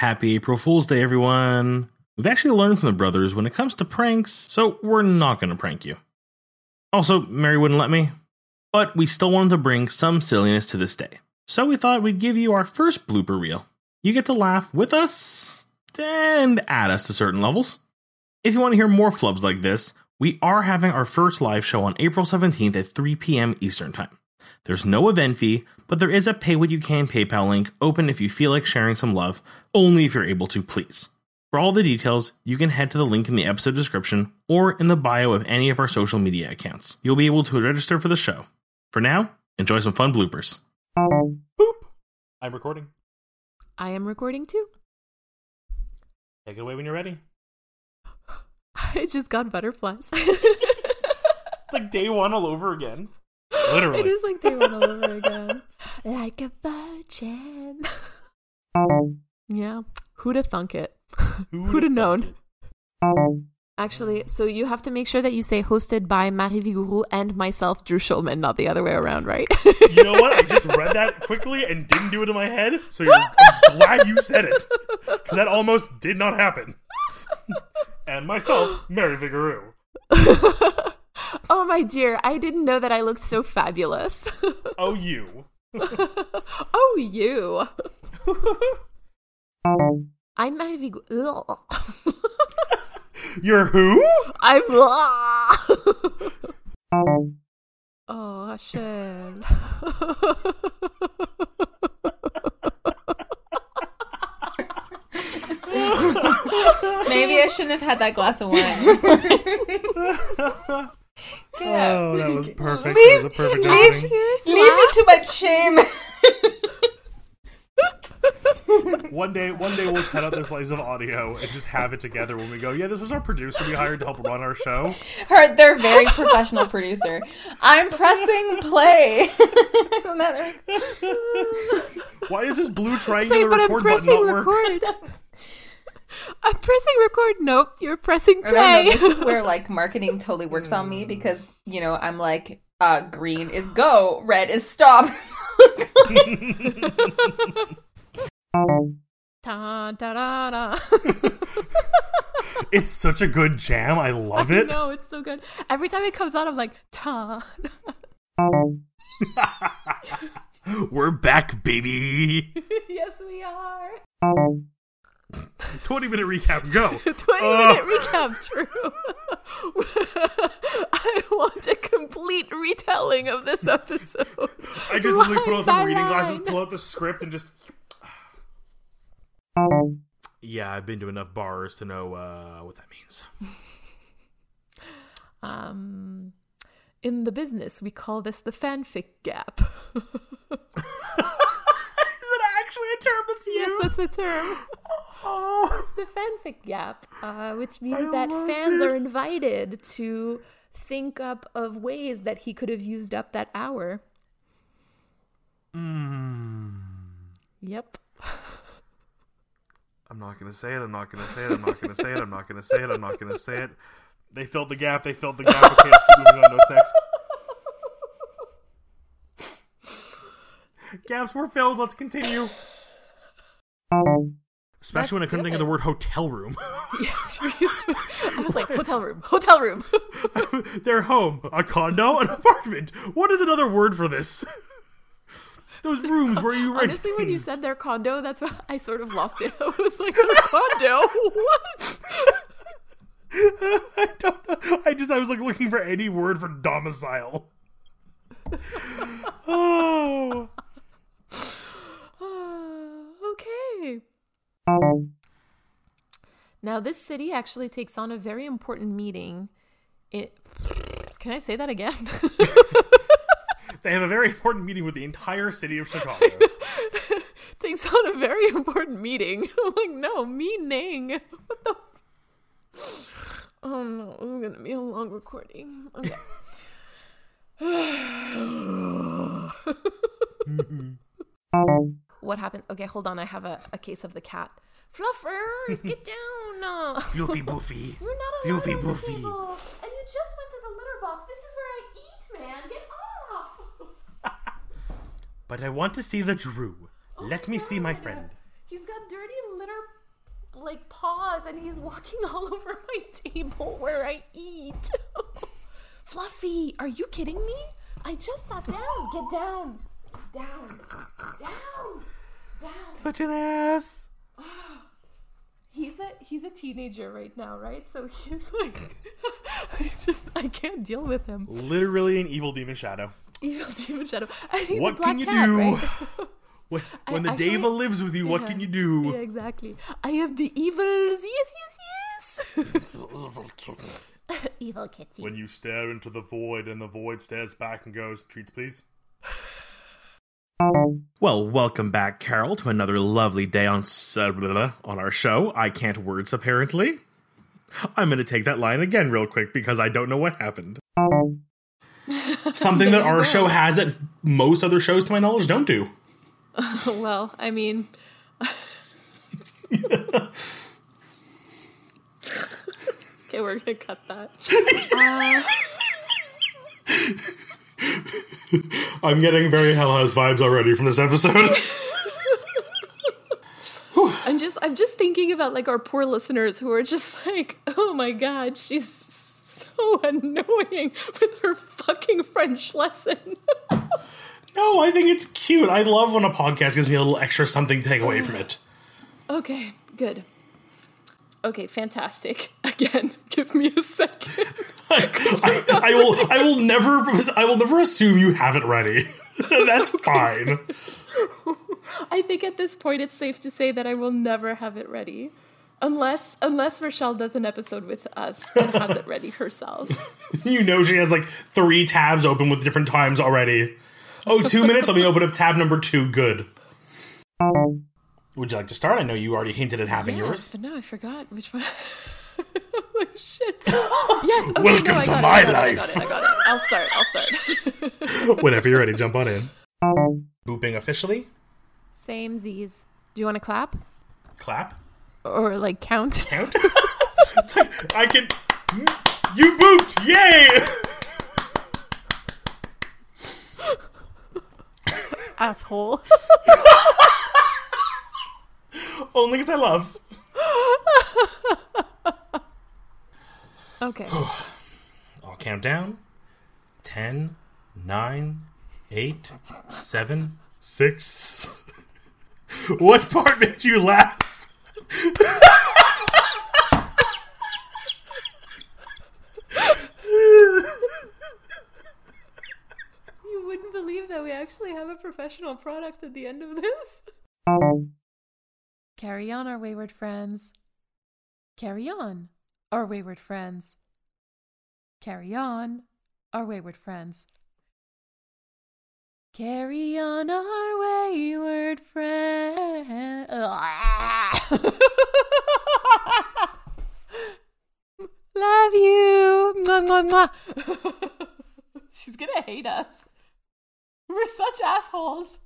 Happy April Fool's Day, everyone! We've actually learned from the brothers when it comes to pranks, so we're not going to prank you. Also, Mary wouldn't let me, but we still wanted to bring some silliness to this day. So we thought we'd give you our first blooper reel. You get to laugh with us and add us to certain levels. If you want to hear more flubs like this, we are having our first live show on April 17th at 3 p.m. Eastern Time. There's no event fee, but there is a pay what you can PayPal link open if you feel like sharing some love, only if you're able to, please. For all the details, you can head to the link in the episode description or in the bio of any of our social media accounts. You'll be able to register for the show. For now, enjoy some fun bloopers. Boop! I'm recording. I am recording too. Take it away when you're ready. I just got butterflies. It's like day one all over again. Literally. It is like day one all over again. like a virgin. yeah. Who'd have thunk it? Who'd have known? Actually, so you have to make sure that you say hosted by Marie Vigourou and myself, Drew Schulman, not the other way around, right? You know what? I just read that quickly and didn't do it in my head, so you're, I'm glad you said it. Because that almost did not happen. and myself, Mary Vigourou. Oh my dear, I didn't know that I looked so fabulous. Oh, you. oh, you. I'm Marie Vigourou. You're who? I'm. oh, shit. Maybe I shouldn't have had that glass of wine. Oh, that was perfect. Leave- that was a perfect leave- Leave me to my shame. One day, one day we'll cut out this slice of audio and just have it together when we go. Yeah, this was our producer we hired to help run our show. Her, they're very professional producer. I'm pressing play. And then they're like, Why is this blue Say, triangular but I'm record button not work? record. I'm pressing record. Nope, you're pressing Or no, no, play. this is where like marketing totally works on me because you know I'm like uh green is go, red is stop. Da, da, da. It's such a good jam. I love I it. No, it's so good. Every time it comes out, I'm like ta. We're back, baby. yes, we are. 20 minute recap, go. 20 Uh. minute recap, True. I want a complete retelling of this episode. I just literally put on some reading glasses, pull out the script, and just. Yeah, I've been to enough bars to know uh, what that means. Um, in the business, we call this the fanfic gap. Is it actually a term that's yes, that's the term. Oh. It's the fanfic gap, uh, which means I that fans are invited to think up of ways that he could have used up that hour. Mm. Yep. I'm not gonna say it. I'm not gonna say it. I'm not gonna say it. I'm not gonna say it. I'm not gonna say it. They filled the gap. They filled the gap. Okay, let's keep moving on. What's next? Gaps were filled. Let's continue. Especially when I couldn't think of the word hotel room. Yes. I was like, hotel room, hotel room. Their home, a condo, an apartment. What is another word for this? Those rooms where you Honestly, when you said their condo, that's why I sort of lost it. I was like, their condo? What? I don't know. I just I was like looking for any word for domicile. oh. okay. Now, this city actually takes on a very important meeting. It, can I say that again? They have a very important meeting with the entire city of Chicago. takes on a very important meeting. I'm like, no, meaning. What the? Oh no, this is gonna be a long recording. Okay. What happens? Okay, hold on. I have a, a case of the cat. Fluffers, get down! No. Boofy boofy. You're not allowed on the boofy. table. And you just went to the litter box. This is where I eat, man. Get off! But I want to see the Drew. Oh Let me see my friend. He's got dirty litter like paws and he's walking all over my table where I eat. Fluffy, are you kidding me? I just sat down. Get down. Down. Down. Down. Such an ass. He's a he's a teenager right now, right? So he's like it's just I can't deal with him. Literally an evil demon shadow. Evil demon shadow. And he's a What can you cat, do? right? When, when the actually- Deva lives with you, what can you do? Yeah, exactly. I have the evils. Yes, yes, yes. evil kitty. Evil kitty. When you stare into the void and the void stares back and goes, treats please. Well, welcome back, Carol, to another lovely day on uh, on our show. I can't words apparently. I'm going to take that line again real quick because I don't know what happened. Something that our show has that most other shows, to my knowledge, don't do. well, I mean. okay, we're gonna cut that. I'm getting very Hell House vibes already from this episode. I'm just, I'm just thinking about like our poor listeners who are just like, oh my god, she's so annoying with her fucking French lesson. no, I think it's cute. I love when a podcast gives me a little extra something to take away from it. okay, good. Okay, fantastic. Again, give me a second. I, I will I will never I will never assume you have it ready. That's fine. I think at this point it's safe to say that I will never have it ready. Unless unless Rochelle does an episode with us and has it ready herself. You know she has like three tabs open with different times already. Oh, two minutes. Let me open up tab number two. Good. Would you like to start? I know you already hinted at having yours. but no, I forgot which one. Oh, shit. Yes. Okay, Welcome no, to it, my I got it, life. I got it. I got it. I'll start. I'll start. Whenever you're ready, jump on in. Booping officially. Same Z's. Do you want to clap Clap. or like count? Count. Like, I can. You booped! Yay! Asshole. Only because I love. Okay. I'll count down. 10, 9, 8, 7, 6. what part made you laugh? You wouldn't believe that we actually have a professional product at the end of this. Carry on, our wayward friends. Carry on, our wayward friends. Carry on, our wayward friends. Carry on, our wayward friends. Love you. Mwah, mwah, mwah. She's gonna hate us. We're such assholes.